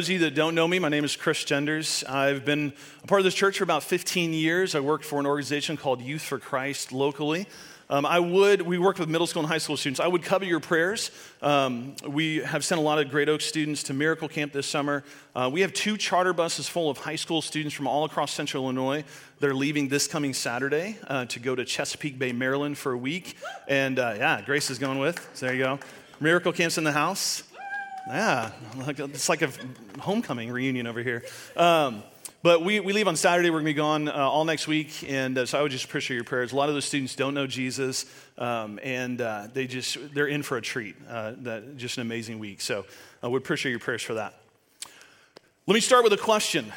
Those of you that don't know me, my name is Chris Genders. I've been a part of this church for about 15 years. I worked for an organization called Youth for Christ locally. Um, I would, we work with middle school and high school students. I would cover your prayers. Um, we have sent a lot of Great Oak students to Miracle Camp this summer. Uh, we have two charter buses full of high school students from all across central Illinois. They're leaving this coming Saturday uh, to go to Chesapeake Bay, Maryland for a week. And uh, yeah, Grace is going with. So there you go. Miracle Camp's in the house. Yeah, it's like a homecoming reunion over here. Um, but we, we leave on Saturday. We're going to be gone uh, all next week. And uh, so I would just appreciate your prayers. A lot of those students don't know Jesus, um, and uh, they just, they're in for a treat. Uh, that, just an amazing week. So I would appreciate your prayers for that. Let me start with a question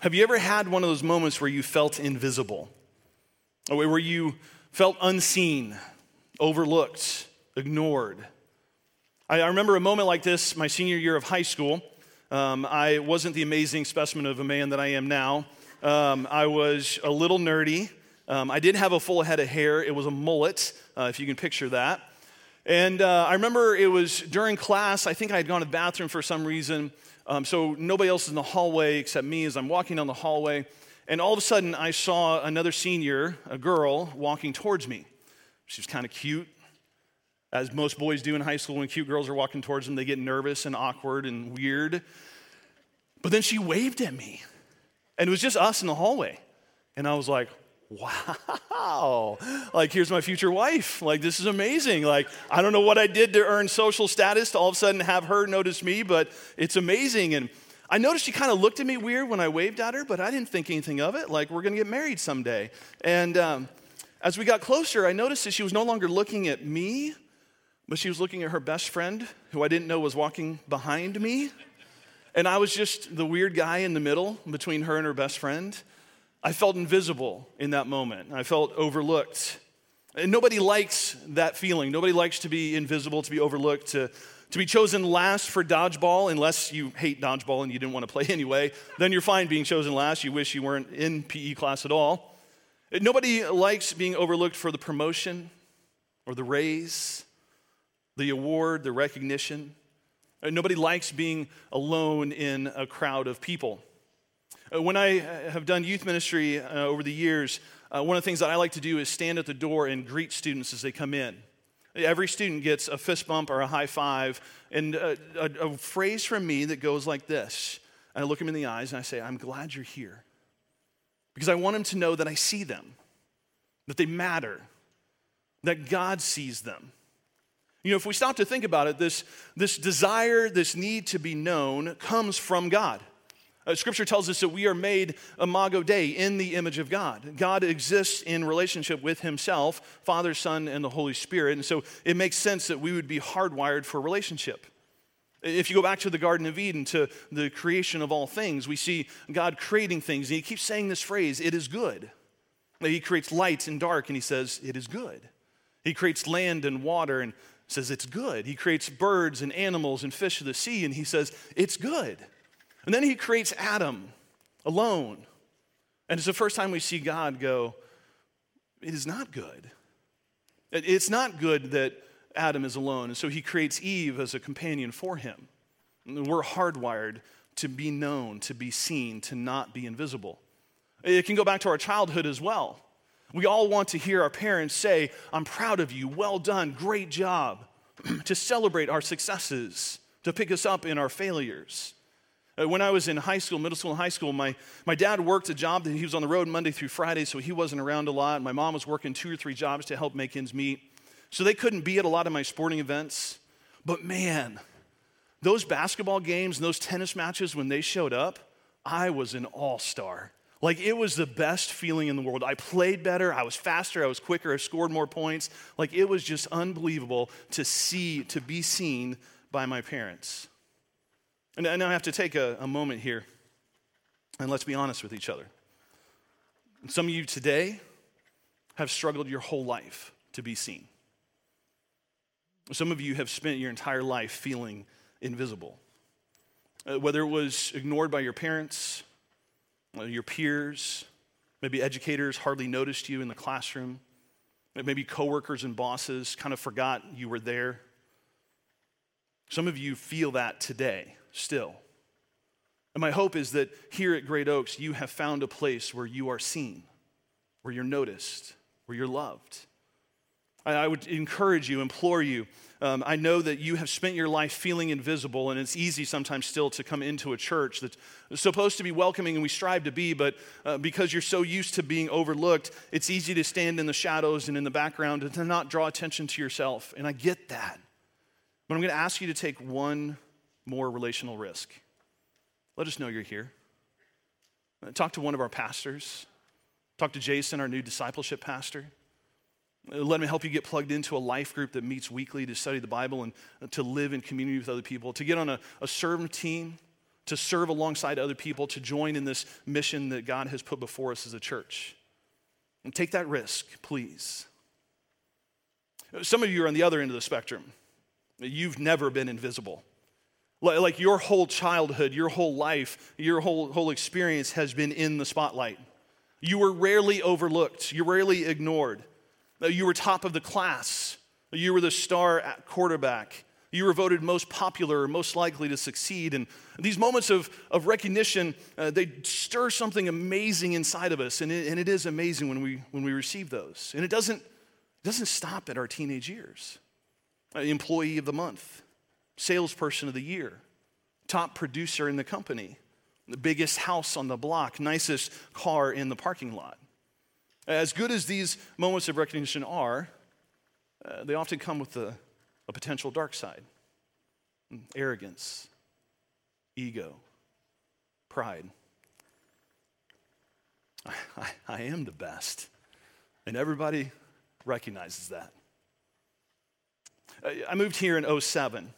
Have you ever had one of those moments where you felt invisible? Where you felt unseen, overlooked, ignored? I, I remember a moment like this my senior year of high school. Um, I wasn't the amazing specimen of a man that I am now. Um, I was a little nerdy. Um, I didn't have a full head of hair. It was a mullet, uh, if you can picture that. And uh, I remember it was during class. I think I had gone to the bathroom for some reason. Um, so nobody else is in the hallway except me as I'm walking down the hallway. And all of a sudden, I saw another senior, a girl, walking towards me. She was kind of cute, as most boys do in high school when cute girls are walking towards them. They get nervous and awkward and weird. But then she waved at me, and it was just us in the hallway. And I was like, wow, like here's my future wife. Like this is amazing. Like I don't know what I did to earn social status to all of a sudden have her notice me, but it's amazing. And I noticed she kind of looked at me weird when I waved at her, but I didn't think anything of it. Like we're gonna get married someday. And um, as we got closer, I noticed that she was no longer looking at me, but she was looking at her best friend, who I didn't know was walking behind me. And I was just the weird guy in the middle between her and her best friend. I felt invisible in that moment. I felt overlooked. And nobody likes that feeling. Nobody likes to be invisible, to be overlooked, to, to be chosen last for dodgeball, unless you hate dodgeball and you didn't want to play anyway. Then you're fine being chosen last. You wish you weren't in PE class at all. Nobody likes being overlooked for the promotion or the raise, the award, the recognition. Uh, nobody likes being alone in a crowd of people. Uh, when I uh, have done youth ministry uh, over the years, uh, one of the things that I like to do is stand at the door and greet students as they come in. Every student gets a fist bump or a high five, and a, a, a phrase from me that goes like this. I look them in the eyes and I say, I'm glad you're here. Because I want them to know that I see them, that they matter, that God sees them. You know, if we stop to think about it, this, this desire, this need to be known comes from God. Uh, scripture tells us that we are made imago Dei in the image of God. God exists in relationship with Himself, Father, Son, and the Holy Spirit. And so it makes sense that we would be hardwired for relationship. If you go back to the Garden of Eden, to the creation of all things, we see God creating things. And He keeps saying this phrase, it is good. He creates light and dark, and He says, it is good. He creates land and water, and says it's good. He creates birds and animals and fish of the sea, and he says it's good. And then he creates Adam alone. And it's the first time we see God go, it is not good. It's not good that Adam is alone. And so he creates Eve as a companion for him. We're hardwired to be known, to be seen, to not be invisible. It can go back to our childhood as well. We all want to hear our parents say, I'm proud of you, well done, great job, to celebrate our successes, to pick us up in our failures. Uh, when I was in high school, middle school and high school, my, my dad worked a job that he was on the road Monday through Friday, so he wasn't around a lot. My mom was working two or three jobs to help make ends meet. So they couldn't be at a lot of my sporting events. But man, those basketball games and those tennis matches, when they showed up, I was an all star. Like it was the best feeling in the world. I played better, I was faster, I was quicker, I scored more points. Like it was just unbelievable to see, to be seen by my parents. And, and I have to take a, a moment here and let's be honest with each other. some of you today have struggled your whole life to be seen. Some of you have spent your entire life feeling invisible. Uh, whether it was ignored by your parents, Uh, your peers, maybe educators hardly noticed you in the classroom. Maybe coworkers and bosses kind of forgot you were there. Some of you feel that today still. And my hope is that here at Great Oaks, you have found a place where you are seen, where you're noticed, where you're loved. I would encourage you, implore you. Um, I know that you have spent your life feeling invisible, and it's easy sometimes still to come into a church that's supposed to be welcoming, and we strive to be, but uh, because you're so used to being overlooked, it's easy to stand in the shadows and in the background and to not draw attention to yourself. And I get that. But I'm going to ask you to take one more relational risk. Let us know you're here. Talk to one of our pastors. Talk to Jason, our new discipleship pastor. Uh, let me help you get plugged into a life group that meets weekly to study the Bible and uh, to live in community with other people, to get on a, a serve team, to serve alongside other people, to join in this mission that God has put before us as a church. And take that risk, please. Uh, some of you are on the other end of the spectrum. You've never been invisible. Like your whole childhood, your whole life, your whole, whole experience has been in the spotlight. You were rarely overlooked, you're rarely ignored. You were top of the class. You were the star quarterback. You were voted most popular, most likely to succeed. And these moments of, of recognition, uh, they stir something amazing inside of us. And it, and it is amazing when we, when we receive those. And it doesn't, it doesn't stop at our teenage years. Uh, employee of the month, salesperson of the year, top producer in the company, the biggest house on the block, nicest car in the parking lot. As good as these moments of recognition are, uh, they often come with a, a potential dark side arrogance, ego, pride. I, I, am the best, and everybody recognizes that. I moved here in 07.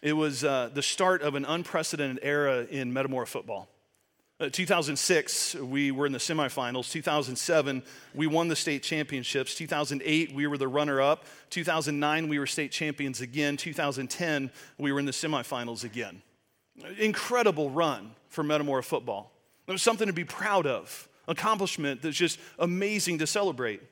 It was uh, the start of an unprecedented era in Metamora football. Uh, 2006, we were in the semifinals. 2007, we won the state championships. 2008, we were the runner up. 2009, we were state champions again. 2010, we were in the semifinals again. Incredible run for Metamora football. It was something to be proud of, accomplishment that's just amazing to celebrate.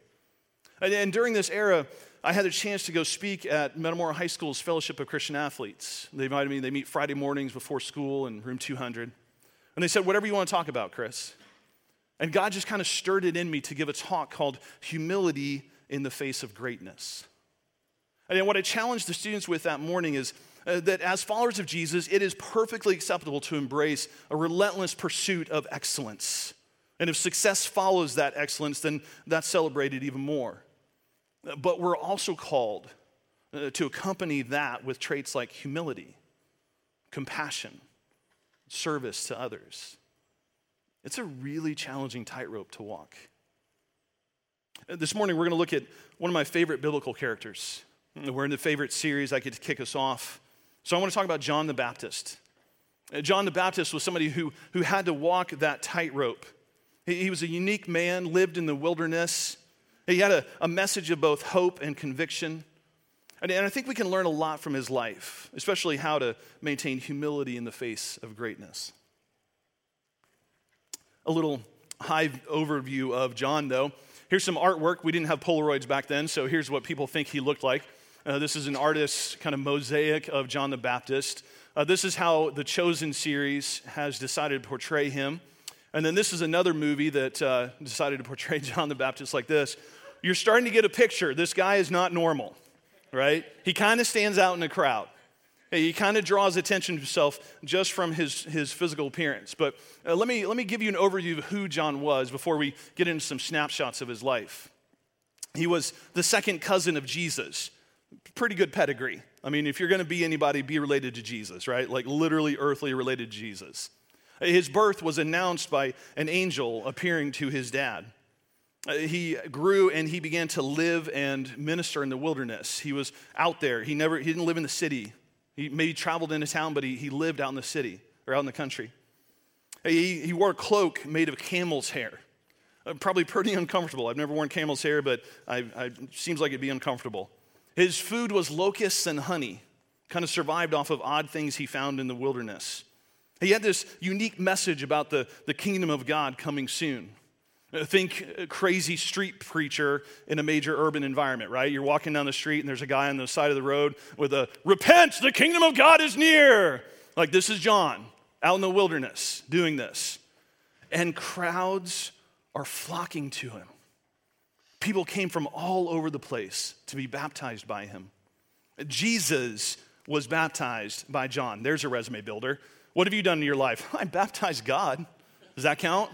And, and during this era, I had a chance to go speak at Metamora High School's Fellowship of Christian Athletes. They invited me, they meet Friday mornings before school in room 200. And they said, Whatever you want to talk about, Chris. And God just kind of stirred it in me to give a talk called Humility in the Face of Greatness. And what I challenged the students with that morning is uh, that as followers of Jesus, it is perfectly acceptable to embrace a relentless pursuit of excellence. And if success follows that excellence, then that's celebrated even more. But we're also called uh, to accompany that with traits like humility, compassion, service to others. It's a really challenging tightrope to walk. This morning, we're going to look at one of my favorite biblical characters. We're in the favorite series. I get to kick us off. So, I want to talk about John the Baptist. Uh, John the Baptist was somebody who, who had to walk that tightrope. He, he was a unique man, lived in the wilderness. He had a, a message of both hope and conviction. And, and I think we can learn a lot from his life, especially how to maintain humility in the face of greatness. A little high overview of John, though. Here's some artwork. We didn't have Polaroids back then, so here's what people think he looked like. Uh, this is an artist's kind of mosaic of John the Baptist. Uh, this is how the Chosen series has decided to portray him. And then this is another movie that uh, decided to portray John the Baptist like this. You're starting to get a picture. This guy is not normal right? He kind of stands out in the crowd. He kind of draws attention to himself just from his, his physical appearance. But uh, let, me, let me give you an overview of who John was before we get into some snapshots of his life. He was the second cousin of Jesus. Pretty good pedigree. I mean, if you're going to be anybody, be related to Jesus, right? Like literally earthly related to Jesus. His birth was announced by an angel appearing to his dad. Uh, he grew and he began to live and minister in the wilderness. He was out there. He never he didn't live in the city. He maybe traveled into town, but he, he lived out in the city or out in the country. He, he wore a cloak made of camel's hair. Uh, probably pretty uncomfortable. I've never worn camel's hair, but I, I, seems like it'd be uncomfortable. His food was locusts and honey, kind of survived off of odd things he found in the wilderness. He had this unique message about the, the kingdom of God coming soon. Think crazy street preacher in a major urban environment, right? You're walking down the street and there's a guy on the side of the road with a, Repent, the kingdom of God is near. Like, this is John out in the wilderness doing this. And crowds are flocking to him. People came from all over the place to be baptized by him. Jesus was baptized by John. There's a resume builder. What have you done in your life? I baptized God. Does that count?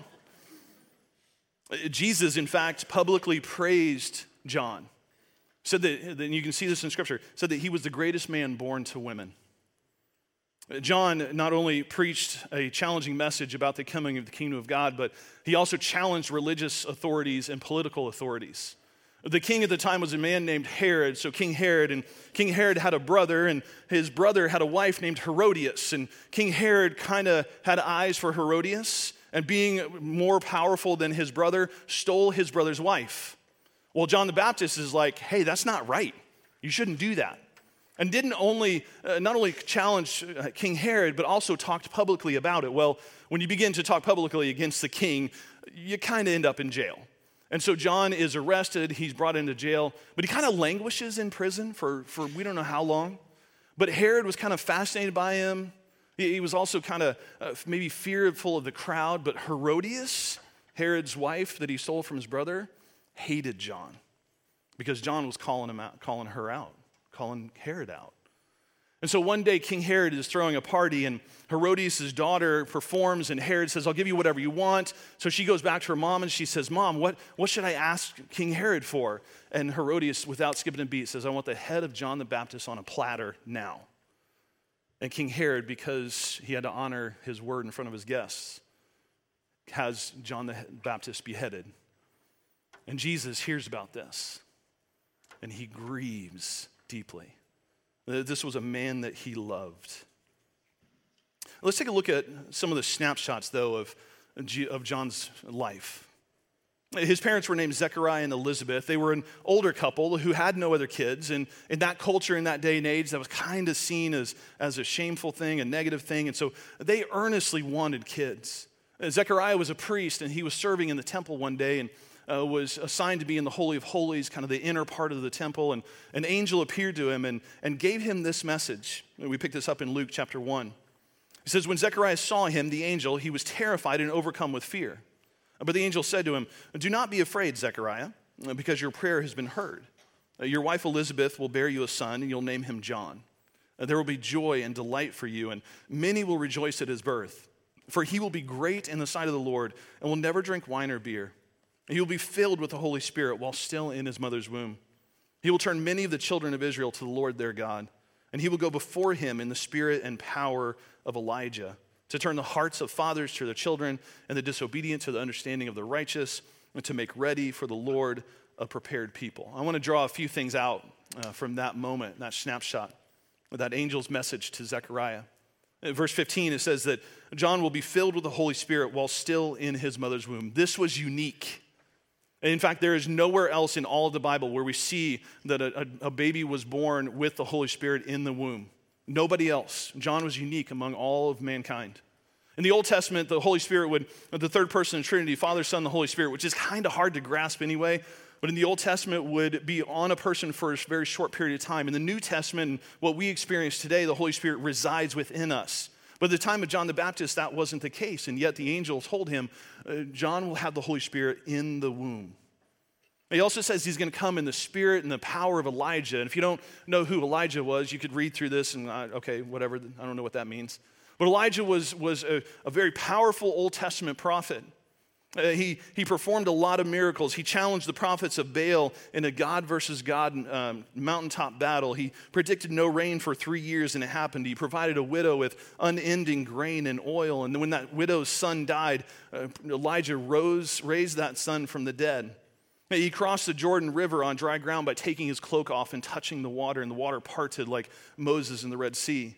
Jesus, in fact, publicly praised John. Said that, and you can see this in Scripture, said that he was the greatest man born to women. John not only preached a challenging message about the coming of the kingdom of God, but he also challenged religious authorities and political authorities. The king at the time was a man named Herod, so King Herod, and King Herod had a brother, and his brother had a wife named Herodias, and King Herod kind of had eyes for Herodias, and being more powerful than his brother, stole his brother's wife. Well, John the Baptist is like, hey, that's not right. You shouldn't do that. And didn't only, uh, not only challenge uh, King Herod, but also talked publicly about it. Well, when you begin to talk publicly against the king, you kind of end up in jail. And so John is arrested, he's brought into jail, but he kind of languishes in prison for, for we don't know how long. But Herod was kind of fascinated by him. He, was also kind of uh, maybe fearful of the crowd, but Herodias, Herod's wife that he stole from his brother, hated John because John was calling him out, calling her out, calling Herod out. And so one day, King Herod is throwing a party, and Herodias' daughter performs, and Herod says, I'll give you whatever you want. So she goes back to her mom and she says, Mom, what, what should I ask King Herod for? And Herodias, without skipping a beat, says, I want the head of John the Baptist on a platter now. And King Herod, because he had to honor his word in front of his guests, has John the Baptist beheaded. And Jesus hears about this, and he grieves deeply. This was a man that he loved. Let's take a look at some of the snapshots, though, of, of John's life. His parents were named Zechariah and Elizabeth. They were an older couple who had no other kids. And in that culture, in that day and age, that was kind of seen as, as a shameful thing, a negative thing. And so they earnestly wanted kids. Zechariah was a priest, and he was serving in the temple one day. And uh, was assigned to be in the Holy of Holies, kind of the inner part of the temple, and an angel appeared to him and, and gave him this message. We pick this up in Luke chapter 1. He says, When Zechariah saw him, the angel, he was terrified and overcome with fear. But the angel said to him, Do not be afraid, Zechariah, because your prayer has been heard. Your wife Elizabeth will bear you a son, and you'll name him John. There will be joy and delight for you, and many will rejoice at his birth. For he will be great in the sight of the Lord, and will never drink wine or beer he will be filled with the Holy Spirit while still in his mother's womb. He will turn many of the children of Israel to the Lord their God, and he will go before him in the spirit and power of Elijah to turn the hearts of fathers to their children and the disobedient to the understanding of the righteous, and to make ready for the Lord a prepared people. I want to draw a few things out uh, from that moment, that snapshot, that angel's message to Zechariah. In verse 15, it says that John will be filled with the Holy Spirit while still in his mother's womb. This was unique. In fact, there is nowhere else in all of the Bible where we see that a, a, a, baby was born with the Holy Spirit in the womb. Nobody else. John was unique among all of mankind. In the Old Testament, the Holy Spirit would, the third person in Trinity, Father, Son, the Holy Spirit, which is kind of hard to grasp anyway, but in the Old Testament would be on a person for a very short period of time. In the New Testament, what we experience today, the Holy Spirit resides within us. But at the time of John the Baptist, that wasn't the case. And yet the angel told him, uh, John will have the Holy Spirit in the womb. He also says he's going to come in the spirit and the power of Elijah. And if you don't know who Elijah was, you could read through this and, uh, okay, whatever, I don't know what that means. But Elijah was, was a, a very powerful Old Testament prophet. Uh, he, he performed a lot of miracles. He challenged the prophets of Baal in a God versus God um, mountaintop battle. He predicted no rain for three years, and it happened. He provided a widow with unending grain and oil. And when that widow's son died, uh, Elijah rose, raised that son from the dead. He crossed the Jordan River on dry ground by taking his cloak off and touching the water, and the water parted like Moses in the Red Sea.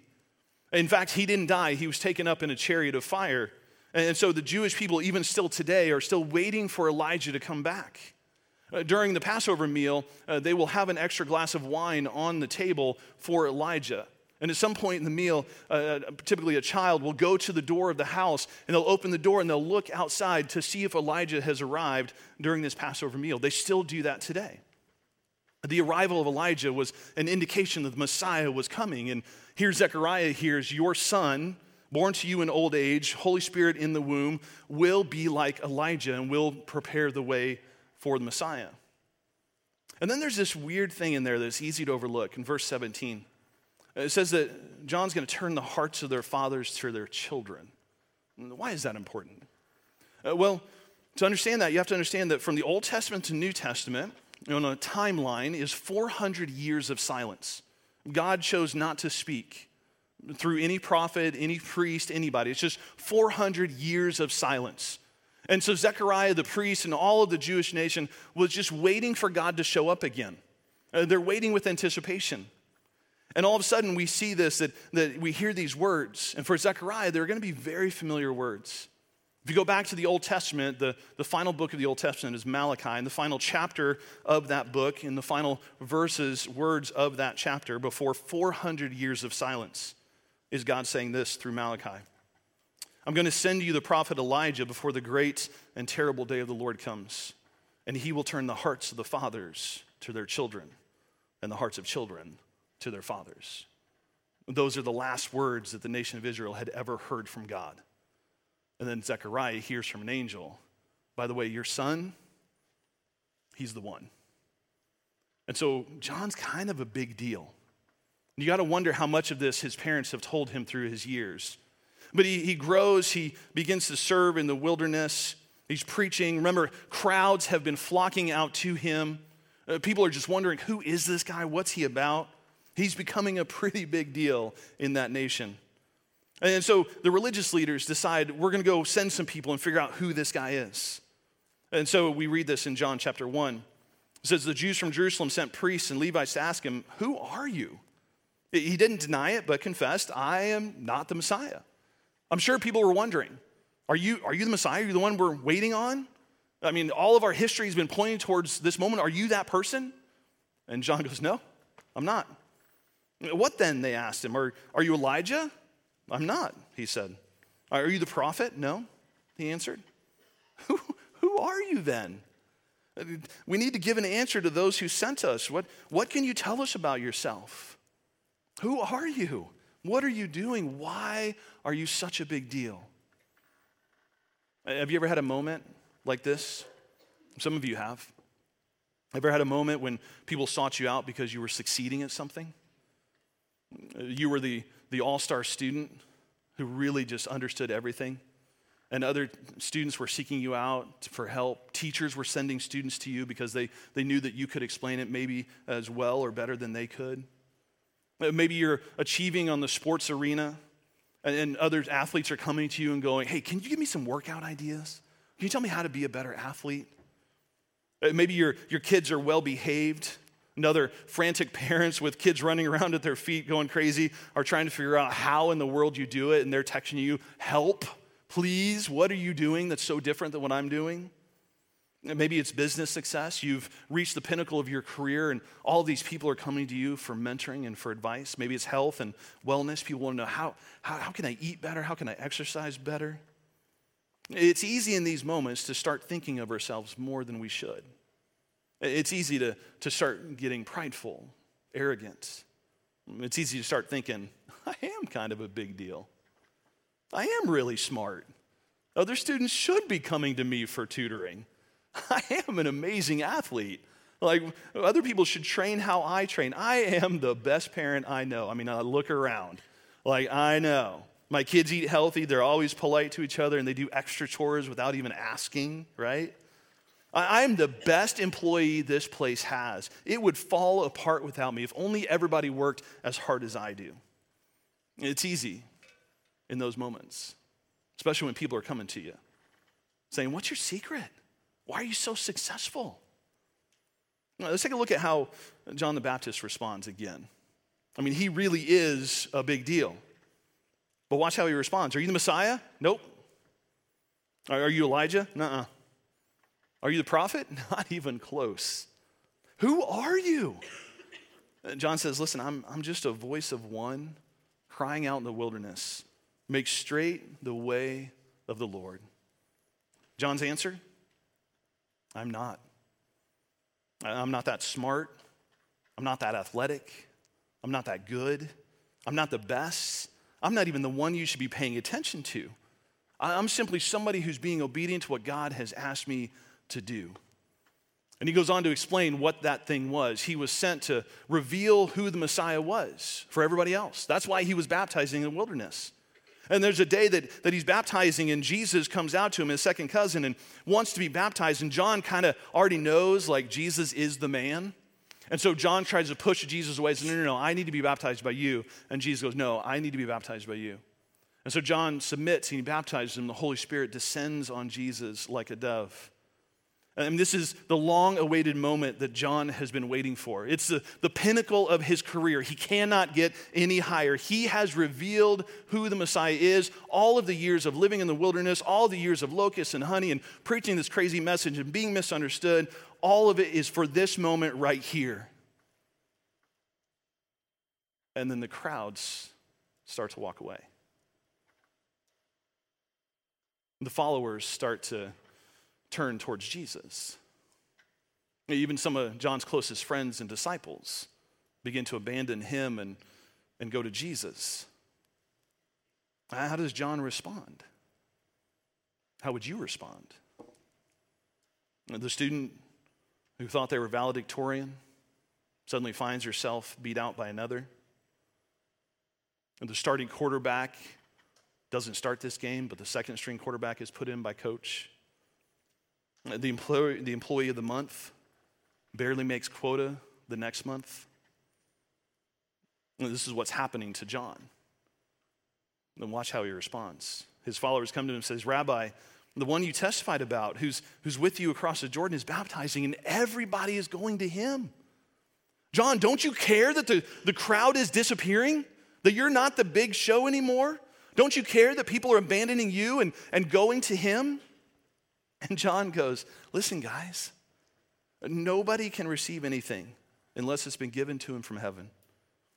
In fact, he didn't die, he was taken up in a chariot of fire. And so the Jewish people, even still today, are still waiting for Elijah to come back. Uh, during the Passover meal, uh, they will have an extra glass of wine on the table for Elijah. And at some point in the meal, uh, typically a child will go to the door of the house and they'll open the door and they'll look outside to see if Elijah has arrived during this Passover meal. They still do that today. The arrival of Elijah was an indication that the Messiah was coming. And here Zechariah hears, Your son, born to you in old age, Holy Spirit in the womb, will be like Elijah and will prepare the way for the Messiah. And then there's this weird thing in there that's easy to overlook in verse 17. It says that John's going to turn the hearts of their fathers to their children. Why is that important? Uh, well, to understand that, you have to understand that from the Old Testament to New Testament, on a timeline, is 400 years of silence. God chose not to speak through any prophet, any priest, anybody. It's just 400 years of silence. And so Zechariah, the priest, and all of the Jewish nation was just waiting for God to show up again. Uh, they're waiting with anticipation. And all of a sudden, we see this that, that we hear these words. And for Zechariah, they're going to be very familiar words. If you go back to the Old Testament, the, the final book of the Old Testament is Malachi, and the final chapter of that book, and the final verses, words of that chapter, before 400 years of silence, is God saying this through Malachi I'm going to send you the prophet Elijah before the great and terrible day of the Lord comes, and he will turn the hearts of the fathers to their children, and the hearts of children to their fathers. Those are the last words that the nation of Israel had ever heard from God. And then Zechariah hears from an angel By the way, your son, he's the one. And so John's kind of a big deal. You got to wonder how much of this his parents have told him through his years. But he, he grows, he begins to serve in the wilderness. He's preaching. Remember, crowds have been flocking out to him. Uh, people are just wondering who is this guy? What's he about? He's becoming a pretty big deal in that nation. And so the religious leaders decide we're going to go send some people and figure out who this guy is. And so we read this in John chapter 1. It says, The Jews from Jerusalem sent priests and Levites to ask him, Who are you? He didn't deny it, but confessed, I am not the Messiah. I'm sure people were wondering, Are you, are you the Messiah? Are you the one we're waiting on? I mean, all of our history has been pointing towards this moment. Are you that person? And John goes, No, I'm not. What then? They asked him. Are, are you Elijah? I'm not, he said. Are you the prophet? No, he answered. Who, who are you then? We need to give an answer to those who sent us. What, what can you tell us about yourself? Who are you? What are you doing? Why are you such a big deal? Have you ever had a moment like this? Some of you have. Ever had a moment when people sought you out because you were succeeding at something? You were the, the all star student who really just understood everything. And other students were seeking you out for help. Teachers were sending students to you because they, they knew that you could explain it maybe as well or better than they could. Uh, maybe you're achieving on the sports arena, and, and other athletes are coming to you and going, Hey, can you give me some workout ideas? Can you tell me how to be a better athlete? Uh, maybe your, your kids are well behaved and other frantic parents with kids running around at their feet going crazy are trying to figure out how in the world you do it, and they're texting you, Help, please, what are you doing that's so different than what I'm doing? Maybe it's business success. You've reached the pinnacle of your career, and all these people are coming to you for mentoring and for advice. Maybe it's health and wellness. People want to know how, how, how can I eat better? How can I exercise better? It's easy in these moments to start thinking of ourselves more than we should. It's easy to, to start getting prideful, arrogant. It's easy to start thinking, I am kind of a big deal. I am really smart. Other students should be coming to me for tutoring. I am an amazing athlete. Like, other people should train how I train. I am the best parent I know. I mean, I look around. Like, I know. My kids eat healthy, they're always polite to each other, and they do extra chores without even asking, right? I'm the best employee this place has. It would fall apart without me if only everybody worked as hard as I do. It's easy in those moments, especially when people are coming to you saying, What's your secret? Why are you so successful? Now, let's take a look at how John the Baptist responds again. I mean, he really is a big deal. But watch how he responds. Are you the Messiah? Nope. Are you Elijah? Nuh uh. Are you the prophet? Not even close. Who are you? John says, Listen, I'm, I'm just a voice of one crying out in the wilderness, Make straight the way of the Lord. John's answer I'm not. I'm not that smart. I'm not that athletic. I'm not that good. I'm not the best. I'm not even the one you should be paying attention to. I'm simply somebody who's being obedient to what God has asked me to do. And he goes on to explain what that thing was. He was sent to reveal who the Messiah was for everybody else. That's why he was baptizing in the wilderness. And there's a day that, that he's baptizing, and Jesus comes out to him, his second cousin, and wants to be baptized. And John kind of already knows, like, Jesus is the man. And so John tries to push Jesus away. Says, no, no, no, I need to be baptized by you. And Jesus goes, no, I need to be baptized by you. And so John submits and he baptizes him. The Holy Spirit descends on Jesus like a dove. And this is the long awaited moment that John has been waiting for. It's the, the pinnacle of his career. He cannot get any higher. He has revealed who the Messiah is. All of the years of living in the wilderness, all the years of locusts and honey and preaching this crazy message and being misunderstood, all of it is for this moment right here. And then the crowds start to walk away. The followers start to turn towards Jesus. Even some of John's closest friends and disciples begin to abandon him and, and go to Jesus. How does John respond? How would you respond? The student who thought they were valedictorian suddenly finds herself beat out by another. And the starting quarterback doesn't start this game, but the second string quarterback is put in by coach. The employee, the employee of the month barely makes quota the next month. This is what's happening to John. Then watch how he responds. His followers come to him and says, Rabbi, the one you testified about, who's, who's with you across the Jordan, is baptizing, and everybody is going to him. John, don't you care that the, the crowd is disappearing? That you're not the big show anymore? Don't you care that people are abandoning you and, and going to him? And John goes, Listen, guys, nobody can receive anything unless it's been given to him from heaven.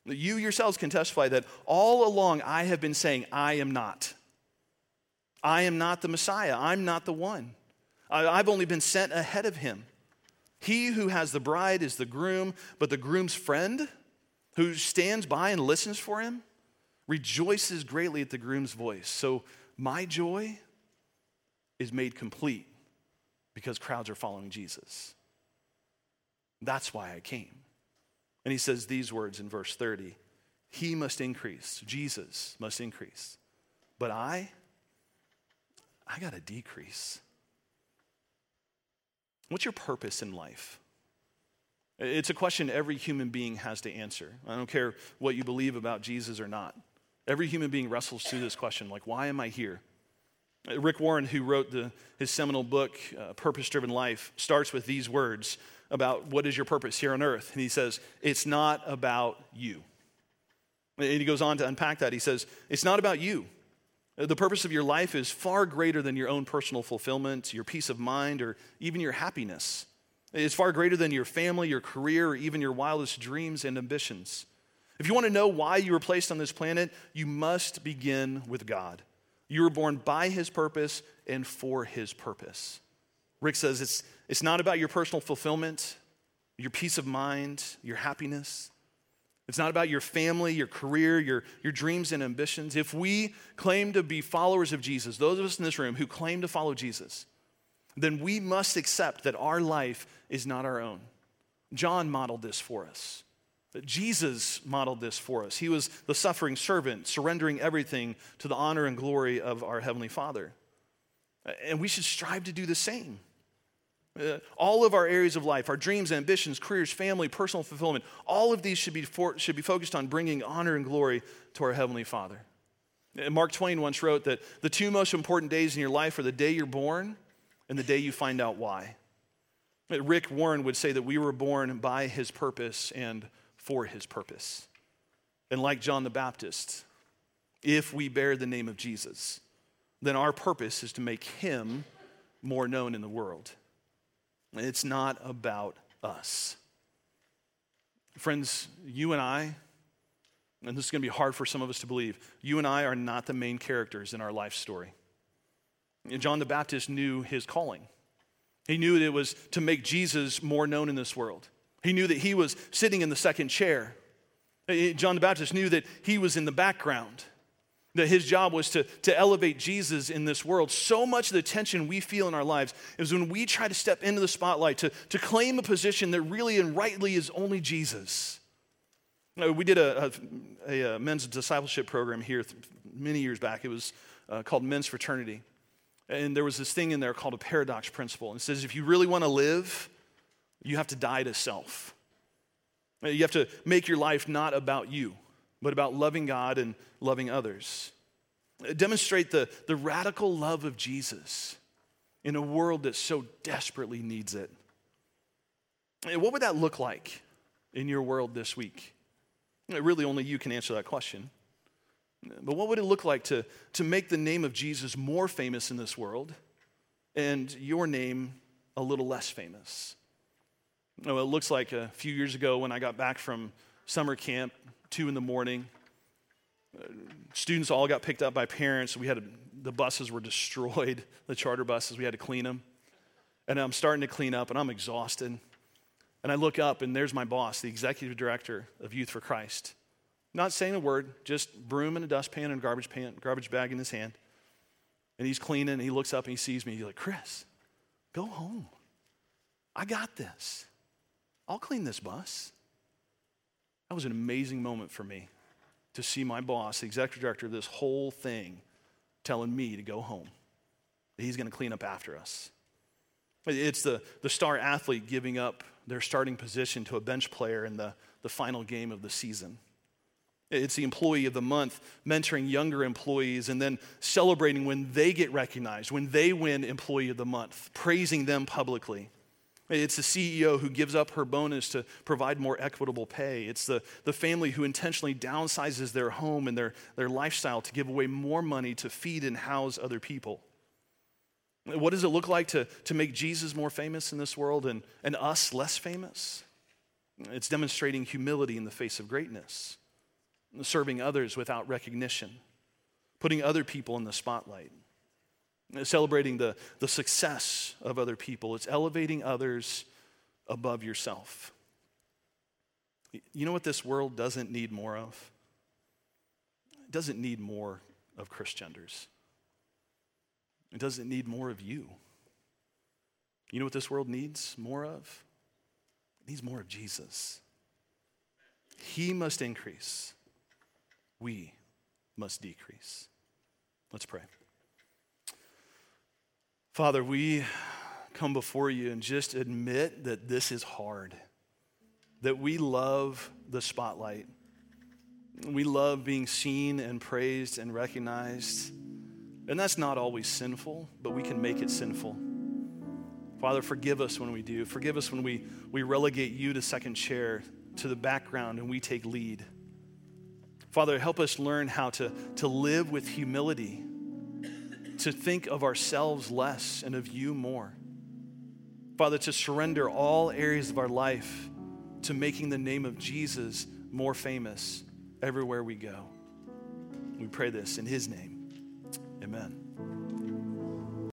You yourselves can testify that all along I have been saying, I am not. I am not the Messiah. I'm not the one. I've only been sent ahead of him. He who has the bride is the groom, but the groom's friend, who stands by and listens for him, rejoices greatly at the groom's voice. So my joy is made complete because crowds are following Jesus. That's why I came. And he says these words in verse 30 He must increase, Jesus must increase, but I, I got to decrease. What's your purpose in life? It's a question every human being has to answer. I don't care what you believe about Jesus or not. Every human being wrestles through this question like, why am I here? Rick Warren, who wrote the, his seminal book, uh, Purpose Driven Life, starts with these words about what is your purpose here on earth. And he says, It's not about you. And he goes on to unpack that. He says, It's not about you. The purpose of your life is far greater than your own personal fulfillment, your peace of mind, or even your happiness. It's far greater than your family, your career, or even your wildest dreams and ambitions. If you want to know why you were placed on this planet, you must begin with God. You were born by his purpose and for his purpose. Rick says it's, it's not about your personal fulfillment, your peace of mind, your happiness. It's not about your family, your career, your, your dreams and ambitions. If we claim to be followers of Jesus, those of us in this room who claim to follow Jesus, then we must accept that our life is not our own. John modeled this for us. Jesus modeled this for us. He was the suffering servant, surrendering everything to the honor and glory of our Heavenly Father. And we should strive to do the same. Uh, all of our areas of life, our dreams, ambitions, careers, family, personal fulfillment, all of these should be, for, should be focused on bringing honor and glory to our Heavenly Father. And Mark Twain once wrote that the two most important days in your life are the day you're born and the day you find out why. Rick Warren would say that we were born by his purpose and for his purpose. And like John the Baptist, if we bear the name of Jesus, then our purpose is to make him more known in the world. And it's not about us. Friends, you and I, and this is going to be hard for some of us to believe, you and I are not the main characters in our life story. John the Baptist knew his calling. He knew that it was to make Jesus more known in this world. He knew that he was sitting in the second chair. Uh, uh, John the Baptist knew that he was in the background, that his job was to, to elevate Jesus in this world. So much of the tension we feel in our lives is when we try to step into the spotlight, to, to claim a position that really and rightly is only Jesus. Uh, we did a, a, a men's discipleship program here many years back. It was uh, called Men's Fraternity. And there was this thing in there called a paradox principle. And it says if you really want to live, you have to die to self. You have to make your life not about you, but about loving God and loving others. Demonstrate the, the radical love of Jesus in a world that so desperately needs it. What would that look like in your world this week? Really, only you can answer that question. But what would it look like to, to make the name of Jesus more famous in this world and your name a little less famous? Well, it looks like a few years ago when I got back from summer camp, two in the morning, uh, students all got picked up by parents. We had a, the buses were destroyed, the charter buses. We had to clean them. And I'm starting to clean up, and I'm exhausted. And I look up, and there's my boss, the executive director of Youth for Christ. Not saying a word, just broom and a dustpan and a garbage pan, garbage bag in his hand. And he's cleaning, and he looks up and he sees me. He's like, Chris, go home. I got this. I'll clean this bus. That was an amazing moment for me to see my boss, the executive director of this whole thing, telling me to go home. He's going to clean up after us. It's the, the star athlete giving up their starting position to a bench player in the, the final game of the season. It's the employee of the month mentoring younger employees and then celebrating when they get recognized, when they win employee of the month, praising them publicly. It's the CEO who gives up her bonus to provide more equitable pay. It's the, the family who intentionally downsizes their home and their, their lifestyle to give away more money to feed and house other people. What does it look like to, to make Jesus more famous in this world and, and us less famous? It's demonstrating humility in the face of greatness, serving others without recognition, putting other people in the spotlight celebrating the, the success of other people. It's elevating others above yourself. You know what this world doesn't need more of? It doesn't need more of Chris Genders. It doesn't need more of you. You know what this world needs more of? It needs more of Jesus. He must increase, we must decrease. Let's pray. Father, we come before you and just admit that this is hard, that we love the spotlight. We love being seen and praised and recognized. And that's not always sinful, but we can make it sinful. Father, forgive us when we do. Forgive us when we, we relegate you to second chair, to the background, and we take lead. Father, help us learn how to, to live with humility to think of ourselves less and of you more. Father, to surrender all areas of our life to making the name of Jesus more famous everywhere we go. We pray this in his name. Amen.